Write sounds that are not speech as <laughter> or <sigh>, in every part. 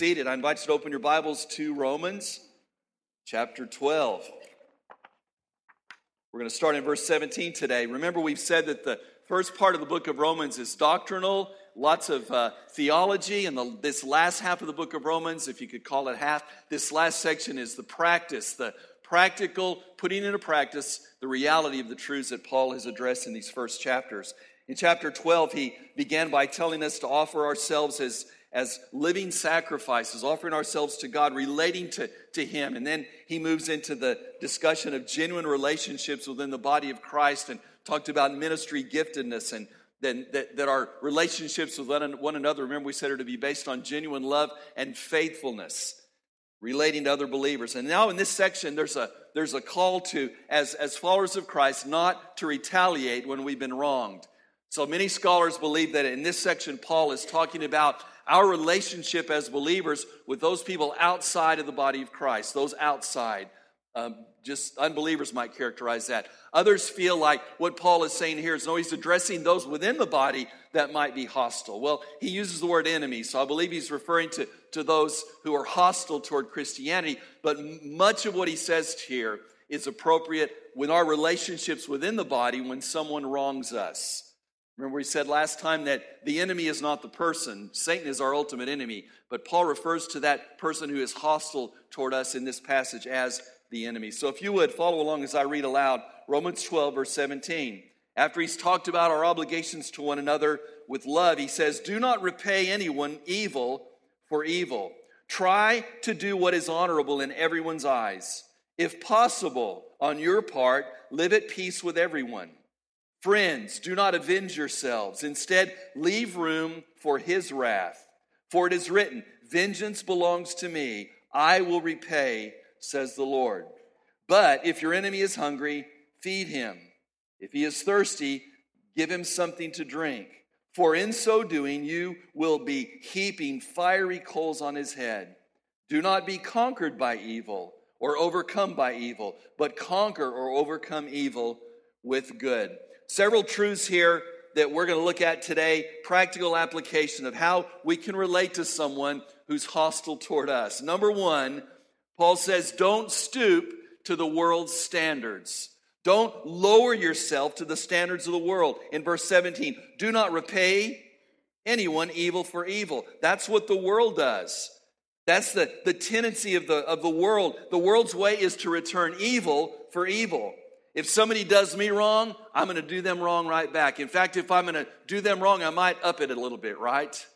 Seated. I invite you to open your Bibles to Romans chapter 12. We're going to start in verse 17 today. Remember, we've said that the first part of the book of Romans is doctrinal, lots of uh, theology, and the, this last half of the book of Romans, if you could call it half, this last section is the practice, the practical, putting into practice the reality of the truths that Paul has addressed in these first chapters. In chapter 12, he began by telling us to offer ourselves as, as living sacrifices, offering ourselves to God, relating to, to Him. And then he moves into the discussion of genuine relationships within the body of Christ and talked about ministry giftedness and then that, that our relationships with one another, remember we said are to be based on genuine love and faithfulness relating to other believers. And now in this section, there's a, there's a call to, as, as followers of Christ, not to retaliate when we've been wronged. So many scholars believe that in this section, Paul is talking about our relationship as believers with those people outside of the body of Christ, those outside. Um, just unbelievers might characterize that. Others feel like what Paul is saying here is no, he's addressing those within the body that might be hostile. Well, he uses the word enemy, so I believe he's referring to, to those who are hostile toward Christianity. But much of what he says here is appropriate with our relationships within the body when someone wrongs us. Remember, we said last time that the enemy is not the person. Satan is our ultimate enemy. But Paul refers to that person who is hostile toward us in this passage as the enemy. So if you would follow along as I read aloud Romans 12, verse 17. After he's talked about our obligations to one another with love, he says, Do not repay anyone evil for evil. Try to do what is honorable in everyone's eyes. If possible, on your part, live at peace with everyone. Friends, do not avenge yourselves. Instead, leave room for his wrath. For it is written, Vengeance belongs to me. I will repay, says the Lord. But if your enemy is hungry, feed him. If he is thirsty, give him something to drink. For in so doing, you will be heaping fiery coals on his head. Do not be conquered by evil or overcome by evil, but conquer or overcome evil with good. Several truths here that we're going to look at today practical application of how we can relate to someone who's hostile toward us. Number one, Paul says, don't stoop to the world's standards. Don't lower yourself to the standards of the world. In verse 17, do not repay anyone evil for evil. That's what the world does. That's the, the tendency of the, of the world. The world's way is to return evil for evil. If somebody does me wrong, I'm going to do them wrong right back. In fact, if I'm going to do them wrong, I might up it a little bit, right?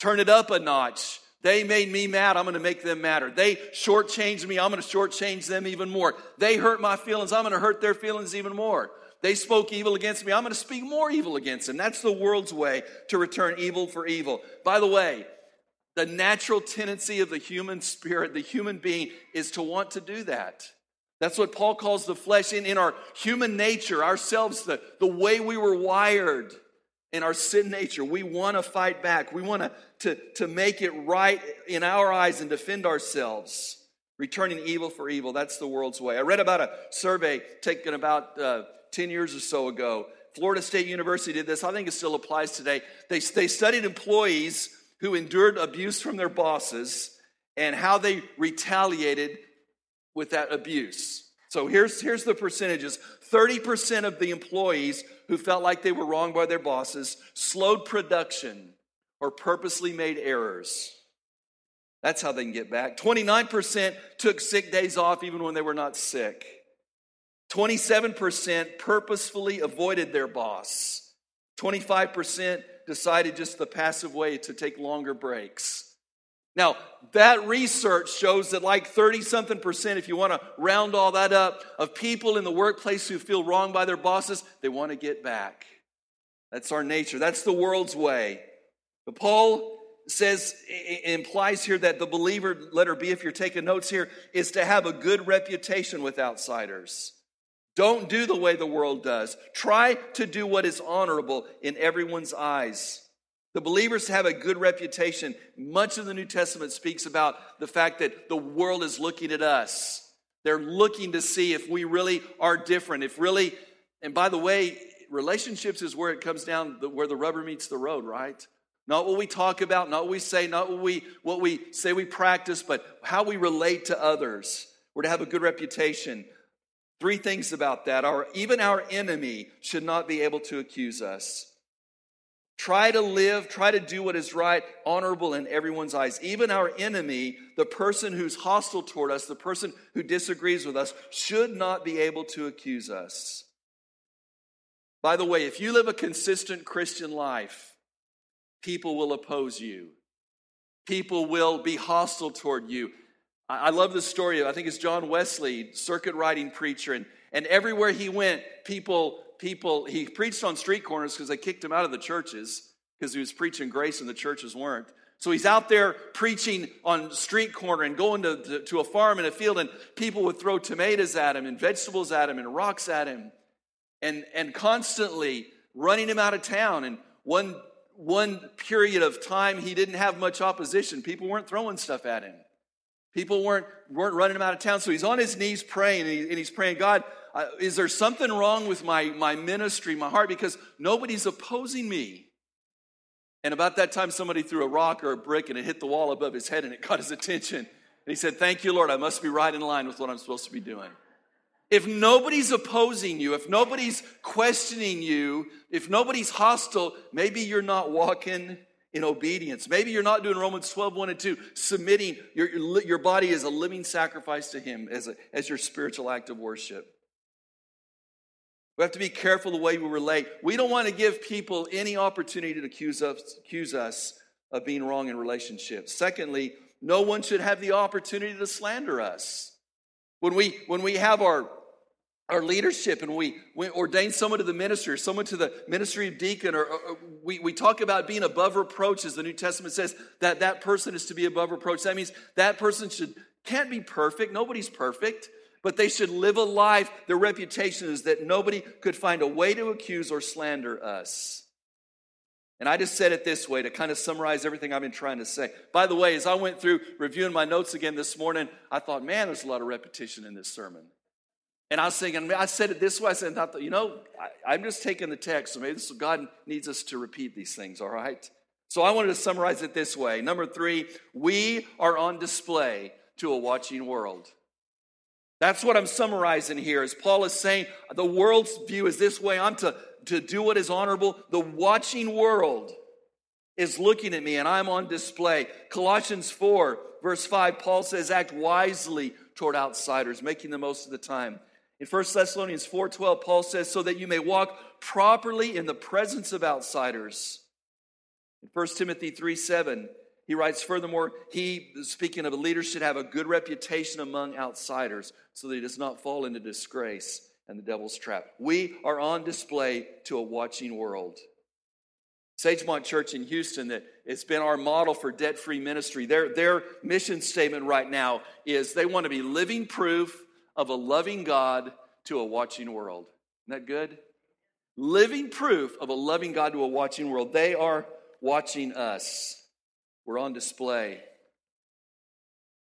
Turn it up a notch. They made me mad, I'm going to make them madder. They shortchanged me, I'm going to shortchange them even more. They hurt my feelings, I'm going to hurt their feelings even more. They spoke evil against me, I'm going to speak more evil against them. That's the world's way to return evil for evil. By the way, the natural tendency of the human spirit, the human being, is to want to do that. That's what Paul calls the flesh in, in our human nature, ourselves, the, the way we were wired in our sin nature. We want to fight back. We want to, to, make it right in our eyes and defend ourselves. Returning evil for evil. That's the world's way. I read about a survey taken about uh, 10 years or so ago. Florida State University did this. I think it still applies today. They, they studied employees who endured abuse from their bosses and how they retaliated with that abuse. So here's, here's the percentages 30% of the employees who felt like they were wronged by their bosses slowed production or purposely made errors. That's how they can get back. 29% took sick days off even when they were not sick. 27% purposefully avoided their boss. 25% decided just the passive way to take longer breaks. Now, that research shows that like 30 something percent, if you want to round all that up, of people in the workplace who feel wronged by their bosses, they want to get back. That's our nature. That's the world's way. But Paul says, implies here that the believer, letter B, if you're taking notes here, is to have a good reputation with outsiders. Don't do the way the world does. Try to do what is honorable in everyone's eyes. The believers have a good reputation. Much of the New Testament speaks about the fact that the world is looking at us. They're looking to see if we really are different, if really, and by the way, relationships is where it comes down, where the rubber meets the road, right? Not what we talk about, not what we say, not what we, what we say we practice, but how we relate to others. We're to have a good reputation. Three things about that. Our, even our enemy should not be able to accuse us. Try to live, try to do what is right, honorable in everyone's eyes. Even our enemy, the person who's hostile toward us, the person who disagrees with us, should not be able to accuse us. By the way, if you live a consistent Christian life, people will oppose you. People will be hostile toward you. I love the story of, I think it's John Wesley, circuit riding preacher, and, and everywhere he went, people people, he preached on street corners because they kicked him out of the churches because he was preaching grace and the churches weren't. So he's out there preaching on street corner and going to, to, to, a farm in a field, and people would throw tomatoes at him and vegetables at him and rocks at him, and, and constantly running him out of town. And one, one period of time, he didn't have much opposition. People weren't throwing stuff at him. People weren't, weren't running him out of town. So he's on his knees praying, and, he, and he's praying, God, uh, is there something wrong with my, my ministry, my heart? Because nobody's opposing me. And about that time, somebody threw a rock or a brick and it hit the wall above his head and it <laughs> caught his attention. And he said, Thank you, Lord. I must be right in line with what I'm supposed to be doing. If nobody's opposing you, if nobody's questioning you, if nobody's hostile, maybe you're not walking in obedience. Maybe you're not doing Romans 12, 1 and 2, submitting your, your body as a living sacrifice to Him as, a, as your spiritual act of worship. We have to be careful the way we relate. We don't want to give people any opportunity to accuse us, accuse us of being wrong in relationships. Secondly, no one should have the opportunity to slander us. When we, when we have our, our leadership and we, we ordain someone to the ministry or someone to the ministry of deacon, or, or, we, we talk about being above reproach, as the New Testament says that that person is to be above reproach. That means that person should, can't be perfect. Nobody's perfect but they should live a life, their reputation is that nobody could find a way to accuse or slander us. And I just said it this way to kind of summarize everything I've been trying to say. By the way, as I went through reviewing my notes again this morning, I thought, man, there's a lot of repetition in this sermon. And I was thinking, I said it this way. I said, you know, I, am just taking the text, so maybe this, God needs us to repeat these things, all right? So I wanted to summarize it this way. Number three, we are on display to a watching world. That's what I'm summarizing here. As Paul is saying, the world's view is this way. I'm to, to do what is honorable. The watching world is looking at me and I'm on display. Colossians 4, verse 5, Paul says, act wisely toward outsiders, making the most of the time. In 1 Thessalonians 4:12, Paul says, so that you may walk properly in the presence of outsiders. In 1 Timothy 3 7, he writes, furthermore, he, speaking of a leader, should have a good reputation among outsiders so that he does not fall into disgrace and the devil's trap. We are on display to a watching world. Sagemont Church in Houston, that it's been our model for debt free ministry. Their, their mission statement right now is they want to be living proof of a loving God to a watching world. Isn't that good? Living proof of a loving God to a watching world. They are watching us we're on display.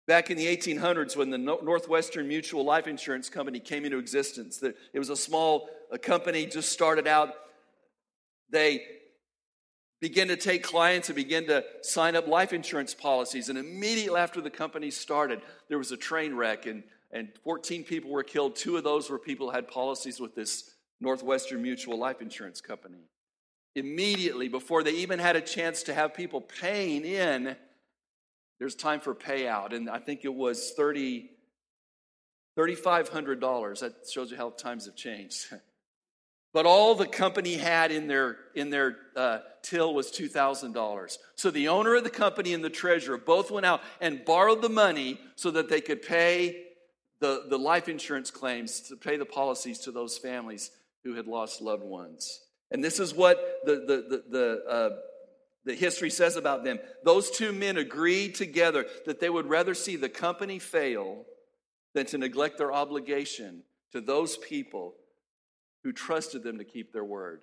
Back in the 1800s, when the Northwestern Mutual Life Insurance Company came into existence, it was a small company, just started out. They began to take clients and begin to sign up life insurance policies. And immediately after the company started, there was a train wreck, and, and 14 people were killed. Two of those were people who had policies with this Northwestern Mutual Life Insurance Company. Immediately before they even had a chance to have people paying in there's time for payout and i think it was 30 $3500 that shows you how times have changed. <laughs> But all the company had in their in their uh, till was $2000 so the owner of the company and the treasurer both went out and borrowed the money so that they could pay the, the life insurance claims to pay the policies to those families who had lost loved ones and this is what the, the, the, the, uh, the history says about them. Those two men agreed together that they would rather see the company fail than to neglect their obligation to those people who trusted them to keep their word.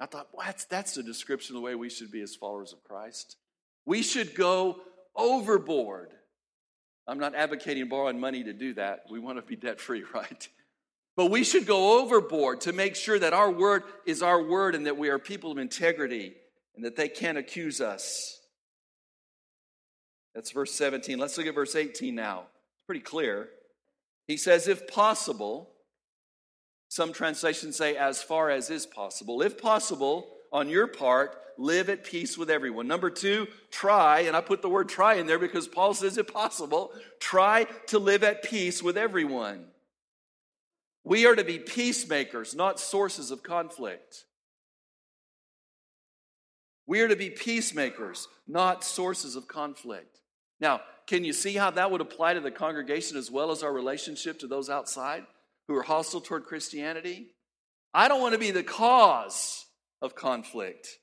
I thought, well, that's, that's the description of the way we should be as followers of Christ. We should go overboard. I'm not advocating borrowing money to do that. We want to be debt free, <laughs> right? But we should go overboard to make sure that our word is our word and that we are people of integrity and that they can't accuse us. That's verse 17. Let's look at verse 18 now. It's pretty clear. He says, if possible, some translations say, as far as is possible. If possible, on your part, live at peace with everyone. Number two, try, and I put the word try in there because Paul says, if possible, try to live at peace with everyone. We are to be peacemakers, not sources of conflict. We are to be peacemakers, not sources of conflict. Now, can you see how that would apply to the congregation as well as our relationship to those outside who are hostile toward Christianity? I don't want to be the cause of conflict.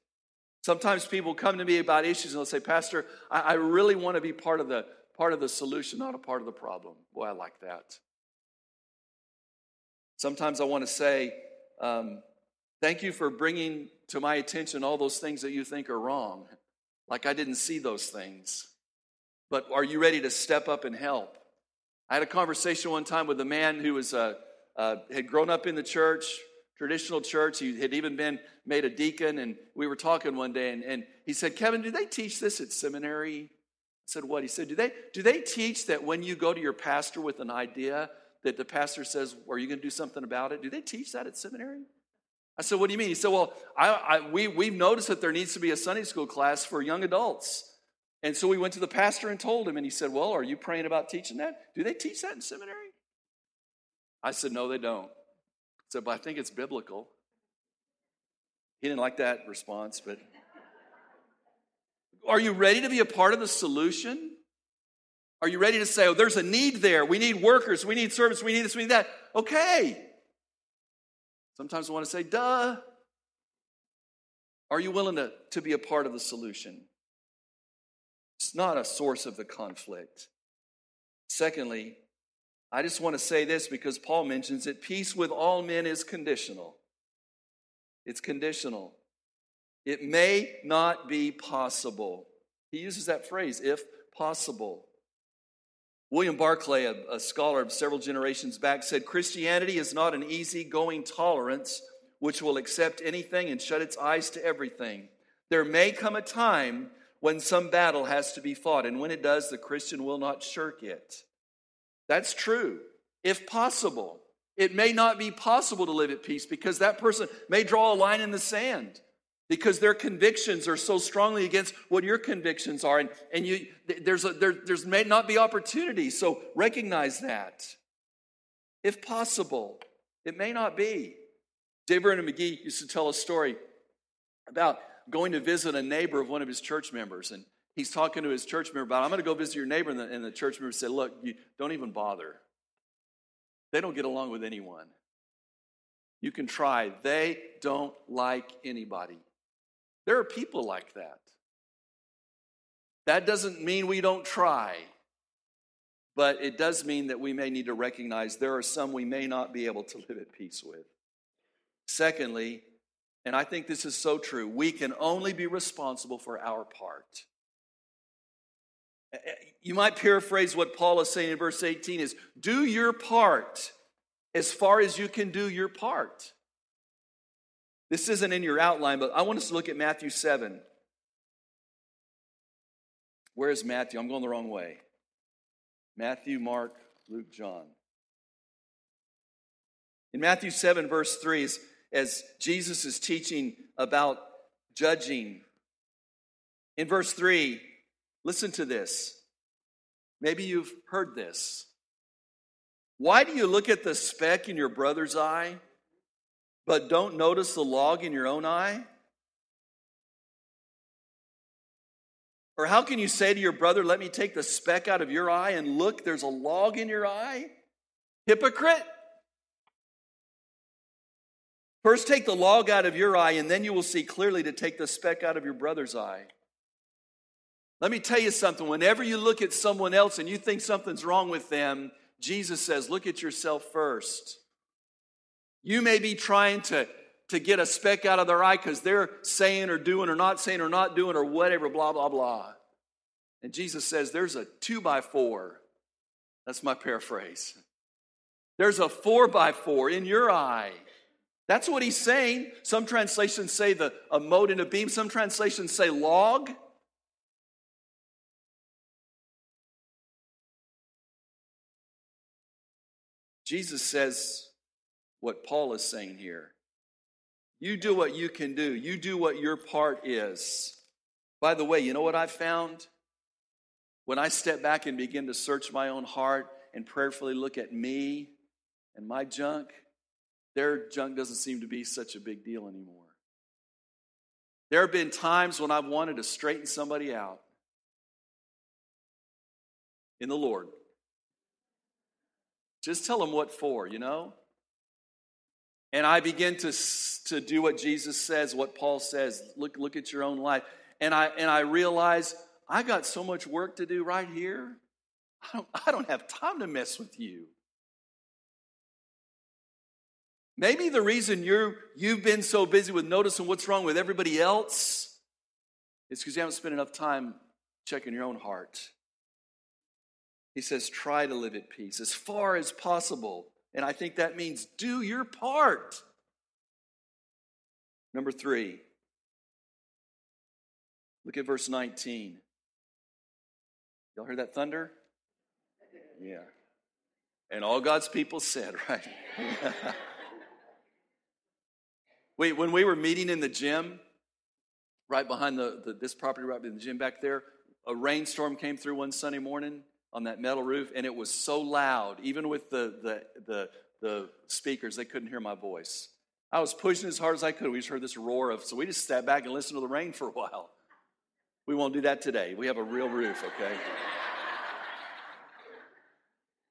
Sometimes people come to me about issues and they'll say, Pastor, I, I really want to be part of the part of the solution, not a part of the problem. Boy, I like that. Sometimes I want to say, um, Thank you for bringing to my attention all those things that you think are wrong. Like I didn't see those things. But are you ready to step up and help? I had a conversation one time with a man who was uh, uh, had grown up in the church, traditional church. He had even been made a deacon, and we were talking one day, and, and he said, "Kevin, do they teach this at seminary?" I said, "What?" He said, "Do they do they teach that when you go to your pastor with an idea, that the pastor says, "Are you going to do something about it?" Do they teach that at seminary? I said, What do you mean? He said, Well, I, I, we, we've noticed that there needs to be a Sunday school class for young adults. And so we went to the pastor and told him, and he said, Well, are you praying about teaching that? Do they teach that in seminary? I said, No, they don't. Said, But I think it's biblical. He didn't like that response, but are you ready to be a part of the solution? Are you ready to say, Oh, there's a need there. We need workers. We need service. We need this. We need that. Okay. Sometimes I want to say, duh. Are you willing to, to be a part of the solution? It's not a source of the conflict. Secondly, I just want to say this because Paul mentions it peace with all men is conditional. It's conditional. It may not be possible. He uses that phrase, if possible. William Barclay, a, a, scholar of several generations back, said Christianity is not an easygoing tolerance which will accept anything and shut its eyes to everything. There may come a time when some battle has to be fought, and when it does, the Christian will not shirk it. That's true, if possible. It may not be possible to live at peace because that person may draw a line in the sand because their convictions are so strongly against what your convictions are and, and you there's a there, there's may not be opportunity. So recognize that. If possible it may not be. J vernon mcgee used to tell a story about going to visit a neighbor of one of his church members and he's talking to his church member about i'm going to go visit your neighbor and the, and the church member said look you don't even bother they don't get along with anyone you can try they don't like anybody there are people like that. That doesn't mean we don't try, but it does mean that we may need to recognize there are some we may not be able to live at peace with. Secondly, and I think this is so true, we can only be responsible for our part. You might paraphrase what Paul is saying in verse 18 is do your part as far as you can do your part. This isn't in your outline, but I want us to look at Matthew 7. Where is Matthew? I'm going the wrong way. Matthew, Mark, Luke, John. In Matthew 7, verse 3, as, as Jesus is teaching about judging, in verse 3, listen to this. Maybe you've heard this. Why do you look at the speck in your brother's eye but don't notice the log in your own eye? Or how can you say to your brother, Let me take the speck out of your eye, and look, there's a log in your eye? Hypocrite! First, take the log out of your eye, and then you will see clearly to take the speck out of your brother's eye. Let me tell you something. Whenever you look at someone else and you think something's wrong with them, Jesus says, look at yourself first. You may be trying to, to get a speck out of their eye because they're saying or doing or not saying or not doing or whatever, blah, blah, blah. And Jesus says, there's a two by four. That's my paraphrase. There's a four by four in your eye. That's what he's saying. Some translations say the a mote and a beam. Some translations say log. Jesus says what Paul is saying here. You do what you can do. You do what your part is. By the way, you know what I found? When I step back and begin to search my own heart and prayerfully look at me and my junk, their junk doesn't seem to be such a big deal anymore. There have been times when I've wanted to straighten somebody out in the Lord. Just tell them what for, you know? And I begin to, to do what Jesus says, what Paul says. Look, look at your own life. And I, and I realize I got so much work to do right here. I don't, I don't have time to mess with you. Maybe the reason you're, you've been so busy with noticing what's wrong with everybody else is because you haven't spent enough time checking your own heart. He says, try to live at peace as far as possible. And I think that means do your part. Number three, look at verse 19. Y'all hear that thunder? Yeah. And all God's people said, <laughs> right? Wait, when we were meeting in the gym, right behind the, the, this property, right in the gym back there, a rainstorm came through one Sunday morning on that metal roof, and it was so loud, even with the, the, the, the speakers, they couldn't hear my voice. I was pushing as hard as I could. We just heard this roar of, so we just sat back and listened to the rain for a while. We won't do that today. We have a real roof, okay?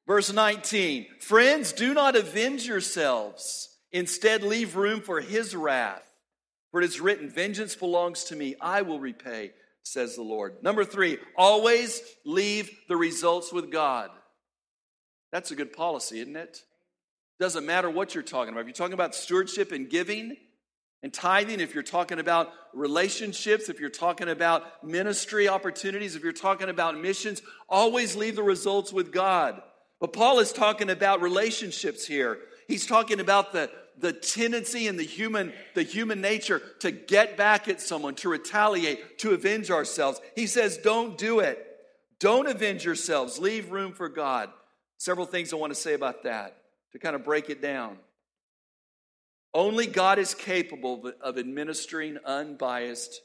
Verse 19 Friends, do not avenge yourselves. Instead, leave room for his wrath. For it is written, Vengeance belongs to me, I will repay says the Lord. Number three, always leave the results with God. That's a good policy, isn't it? Doesn't matter what you're talking about. If you're talking about stewardship and giving and tithing, if you're talking about relationships, if you're talking about ministry opportunities, if you're talking about missions, always leave the results with God. But Paul is talking about relationships here. He's talking about the the tendency in the human, the human nature to get back at someone, to retaliate, to avenge ourselves. He says, don't do it. Don't avenge yourselves. Leave room for God. Several things I want to say about that to kind of break it down. Only God is capable of administering unbiased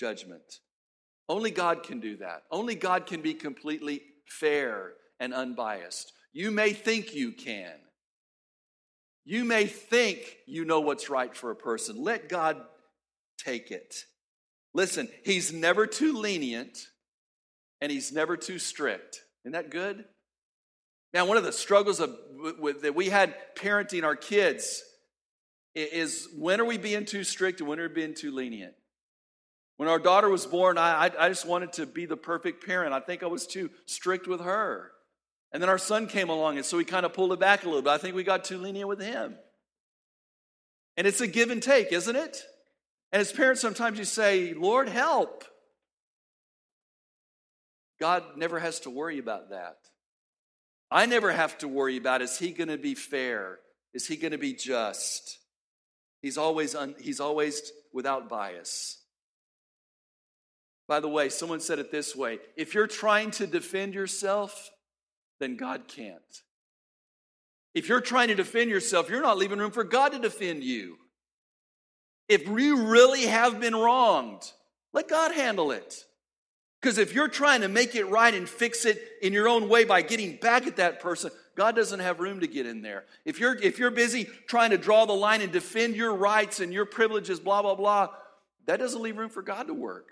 judgment. Only God can do that. Only God can be completely fair and unbiased. You may think you can, you may think you know what's right for a person. Let God take it. Listen, He's never too lenient and He's never too strict. Isn't that good? Now, one of the struggles of, with, that we had parenting our kids is when are we being too strict and when are we being too lenient? When our daughter was born, I, I, I just wanted to be the perfect parent. I think I was too strict with her. And then our son came along, and so we kind of pulled it back a little bit. I think we got too lenient with him. And it's a give and take, isn't it? And as parents, sometimes you say, Lord, help. God never has to worry about that. I never have to worry about is he going to be fair? Is he going to be just? He's always, un, he's always without bias. By the way, someone said it this way if you're trying to defend yourself, then God can't. If you're trying to defend yourself, you're not leaving room for God to defend you. If you really have been wronged, let God handle it. Because if you're trying to make it right and fix it in your own way by getting back at that person, God doesn't have room to get in there. If you're, if you're busy trying to draw the line and defend your rights and your privileges, blah, blah, blah, that doesn't leave room for God to work.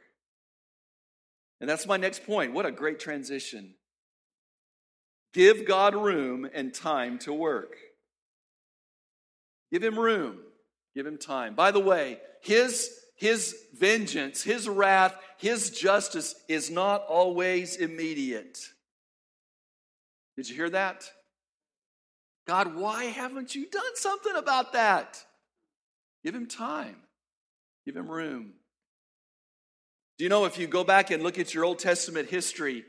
And that's my next point. What a great transition Give God room and time to work. Give him room. Give him time. By the way, his, his vengeance, his wrath, his justice is not always immediate. Did you hear that? God, why haven't you done something about that? Give him time, give him room. Do you know if you go back and look at your Old Testament history,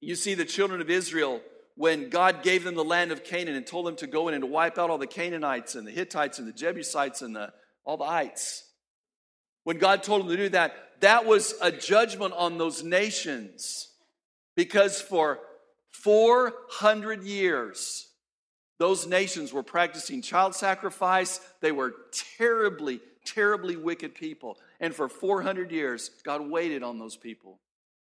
you see the children of Israel when God gave them the land of Canaan and told them to go in and wipe out all the Canaanites and the Hittites and the Jebusites and the, all the ites. When God told them to do that, that was a judgment on those nations because for 400 years, those nations were practicing child sacrifice. They were terribly, terribly wicked people. And for 400 years, God waited on those people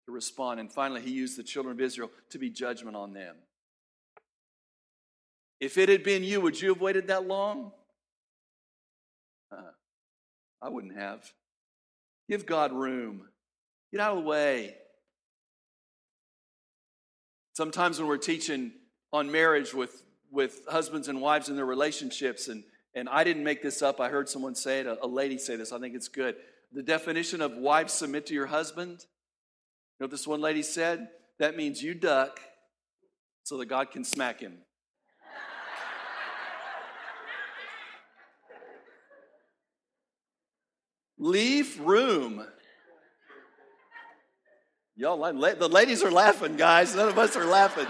to respond. And finally, He used the children of Israel to be judgment on them. If it had been you, would you have waited that long? Uh, I wouldn't have. Give God room. Get out of the way. Sometimes when we're teaching on marriage with, with husbands and wives and their relationships, and, and I didn't make this up, I heard someone say it, a, a lady say this, I think it's good. The definition of wives submit to your husband, you know what this one lady said? That means you duck so that God can smack him. Leave room. Y'all, the ladies are laughing, guys. None of us are laughing.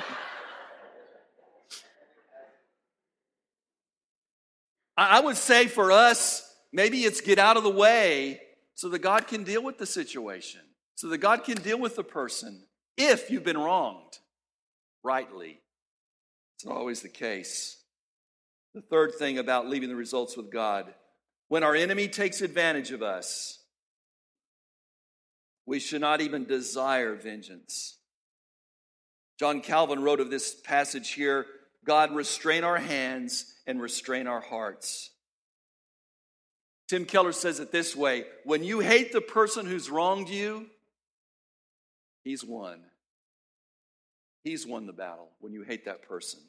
I would say for us, maybe it's get out of the way so that God can deal with the situation, so that God can deal with the person if you've been wronged rightly. It's not always the case. The third thing about leaving the results with God when our enemy takes advantage of us, we should not even desire vengeance. John Calvin wrote of this passage here God, restrain our hands and restrain our hearts. Tim Keller says it this way when you hate the person who's wronged you, he's won. He's won the battle when you hate that person.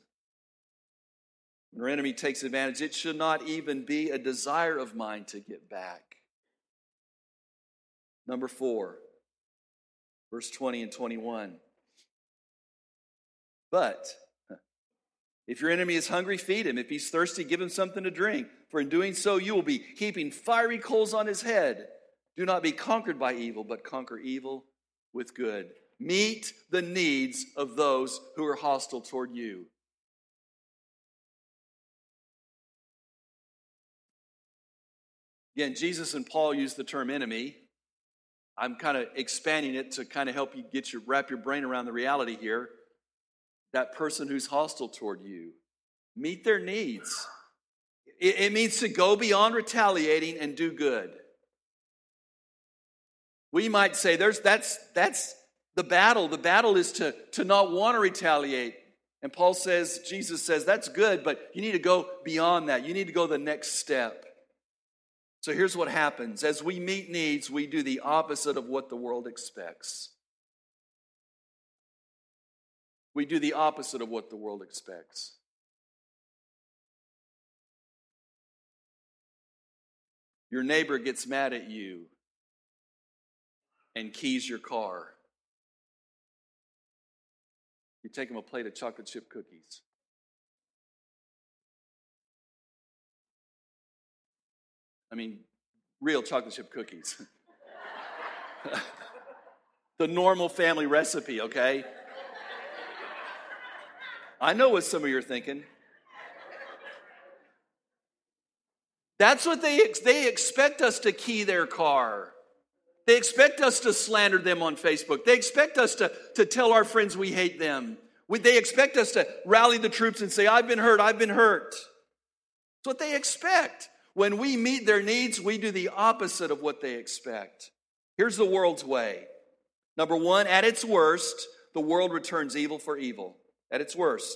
When our enemy takes advantage, it should not even be a desire of mine to get back. Number four, verse 20 and 21. But if your enemy is hungry, feed him. If he's thirsty, give him something to drink. For in doing so, you will be heaping fiery coals on his head. Do not be conquered by evil, but conquer evil with good. Meet the needs of those who are hostile toward you. Again, Jesus and Paul use the term enemy. I'm kind of expanding it to kind of help you get your wrap your brain around the reality here. That person who's hostile toward you, meet their needs. It, it means to go beyond retaliating and do good. We might say there's that's that's the battle. The battle is to, to not want to retaliate. And Paul says, Jesus says, that's good, but you need to go beyond that. You need to go the next step. So here's what happens as we meet needs, we do the opposite of what the world expects. We do the opposite of what the world expects. Your neighbor gets mad at you and keys your car. You take him a plate of chocolate chip cookies. I mean, real chocolate chip cookies. <laughs> the normal family recipe, okay? I know what some of you are thinking. That's what they, they expect us to key their car. They expect us to slander them on Facebook. They expect us to, to tell our friends we hate them. We, they expect us to rally the troops and say, I've been hurt, I've been hurt. That's what they expect. When we meet their needs, we do the opposite of what they expect. Here's the world's way. Number one, at its worst, the world returns evil for evil. At its worst.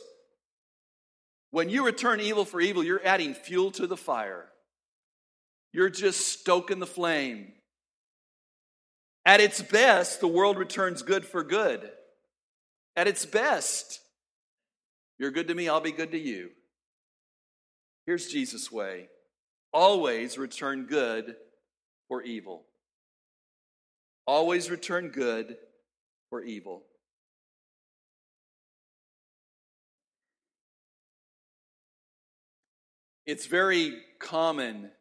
When you return evil for evil, you're adding fuel to the fire. You're just stoking the flame. At its best, the world returns good for good. At its best, you're good to me, I'll be good to you. Here's Jesus' way always return good for evil. Always return good for evil. It's very common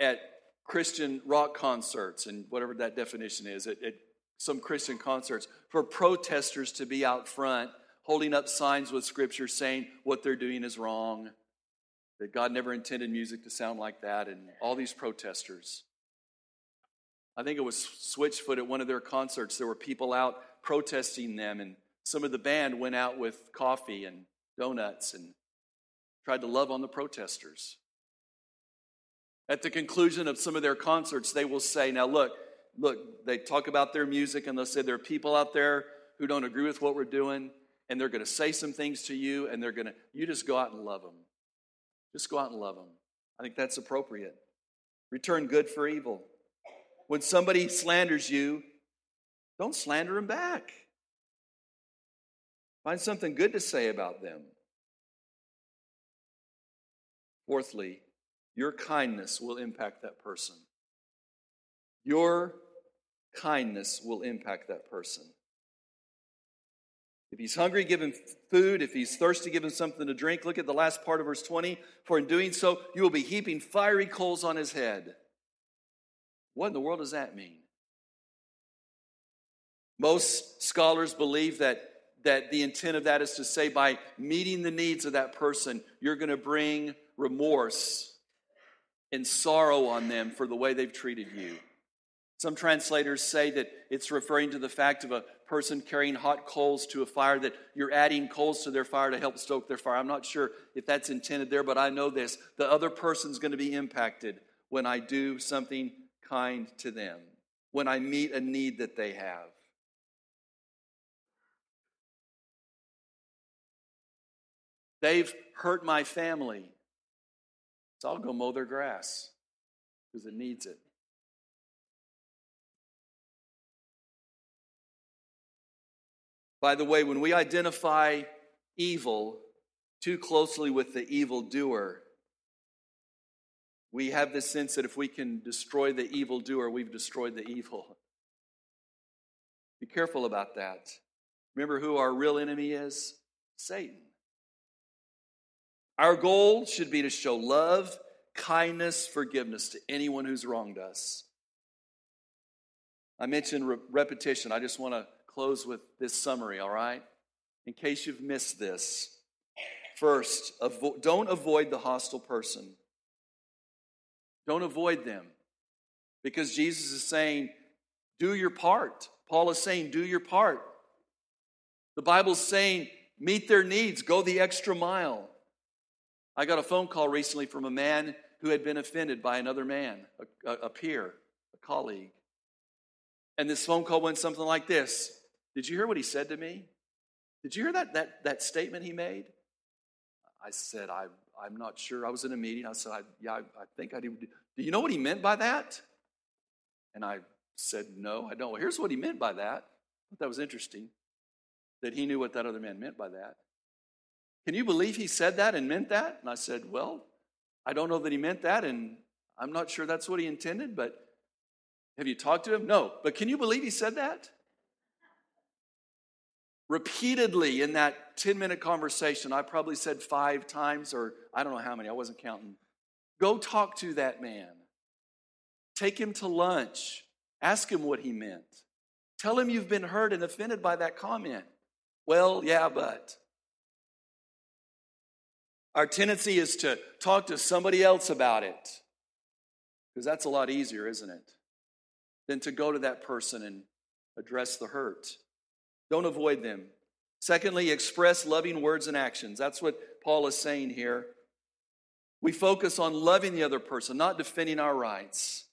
at Christian rock concerts and whatever that definition is, at, at some Christian concerts, for protesters to be out front holding up signs with scripture saying what they're doing is wrong, that God never intended music to sound like that, and all these protesters. I think it was Switchfoot at one of their concerts. There were people out protesting them, and some of the band went out with coffee and donuts and tried to love on the protesters. At the conclusion of some of their concerts, they will say, Now, look, look, they talk about their music and they'll say, There are people out there who don't agree with what we're doing, and they're going to say some things to you, and they're going to, you just go out and love them. Just go out and love them. I think that's appropriate. Return good for evil. When somebody slanders you, don't slander them back. Find something good to say about them. Fourthly, your kindness will impact that person. Your kindness will impact that person. If he's hungry, give him food. If he's thirsty, give him something to drink. Look at the last part of verse 20. For in doing so, you will be heaping fiery coals on his head. What in the world does that mean? Most scholars believe that, that the intent of that is to say by meeting the needs of that person, you're going to bring remorse and sorrow on them for the way they've treated you. Some translators say that it's referring to the fact of a person carrying hot coals to a fire, that you're adding coals to their fire to help stoke their fire. I'm not sure if that's intended there, but I know this. The other person's going to be impacted when I do something kind to them, when I meet a need that they have. They've hurt my family. So I'll go mow their grass because it needs it. By the way, when we identify evil too closely with the evil doer, we have this sense that if we can destroy the evil doer, we've destroyed the evil. Be careful about that. Remember who our real enemy is? Satan. Our goal should be to show love, kindness, forgiveness to anyone who's wronged us. I mentioned re- repetition. I just want to close with this summary, all right? In case you've missed this. First, avo- don't avoid the hostile person. Don't avoid them. Because Jesus is saying, do your part. Paul is saying, do your part. The Bible's saying, meet their needs, go the extra mile. I got a phone call recently from a man who had been offended by another man, a, a, a peer, a colleague. And this phone call went something like this Did you hear what he said to me? Did you hear that, that, that statement he made? I said, I, I'm not sure. I was in a meeting. I said, I, Yeah, I, I think I do. Do you know what he meant by that? And I said, No, I don't. Well, here's what he meant by that. That was interesting that he knew what that other man meant by that. Can you believe he said that and meant that? And I said, Well, I don't know that he meant that, and I'm not sure that's what he intended, but have you talked to him? No. But can you believe he said that? Repeatedly in that 10 minute conversation, I probably said five times, or I don't know how many, I wasn't counting. Go talk to that man. Take him to lunch. Ask him what he meant. Tell him you've been hurt and offended by that comment. Well, yeah, but. Our tendency is to talk to somebody else about it because that's a lot easier, isn't it? Than to go to that person and address the hurt. Don't avoid them. Secondly, express loving words and actions. That's what Paul is saying here. We focus on loving the other person, not defending our rights.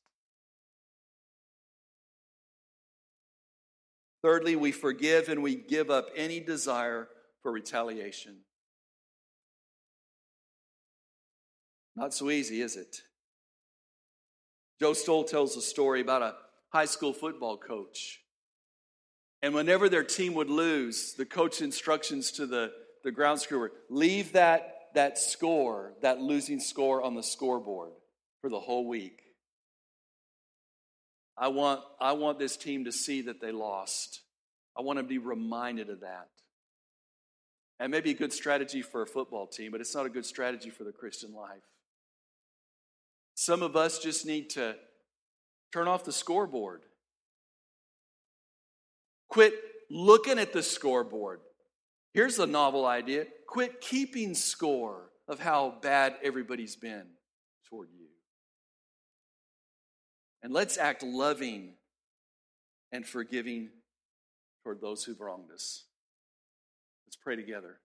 Thirdly, we forgive and we give up any desire for retaliation. Not so easy, is it? Joe Stowell tells a story about a high school football coach. And whenever their team would lose, the coach instructions to the, the ground were leave that, that score, that losing score on the scoreboard for the whole week. I want, I want this team to see that they lost. I want to be reminded of that. And maybe a good strategy for a football team, but it's not a good strategy for the Christian life. Some of us just need to turn off the scoreboard. Quit looking at the scoreboard. Here's a novel idea quit keeping score of how bad everybody's been toward you. And let's act loving and forgiving toward those who've wronged us. Let's pray together.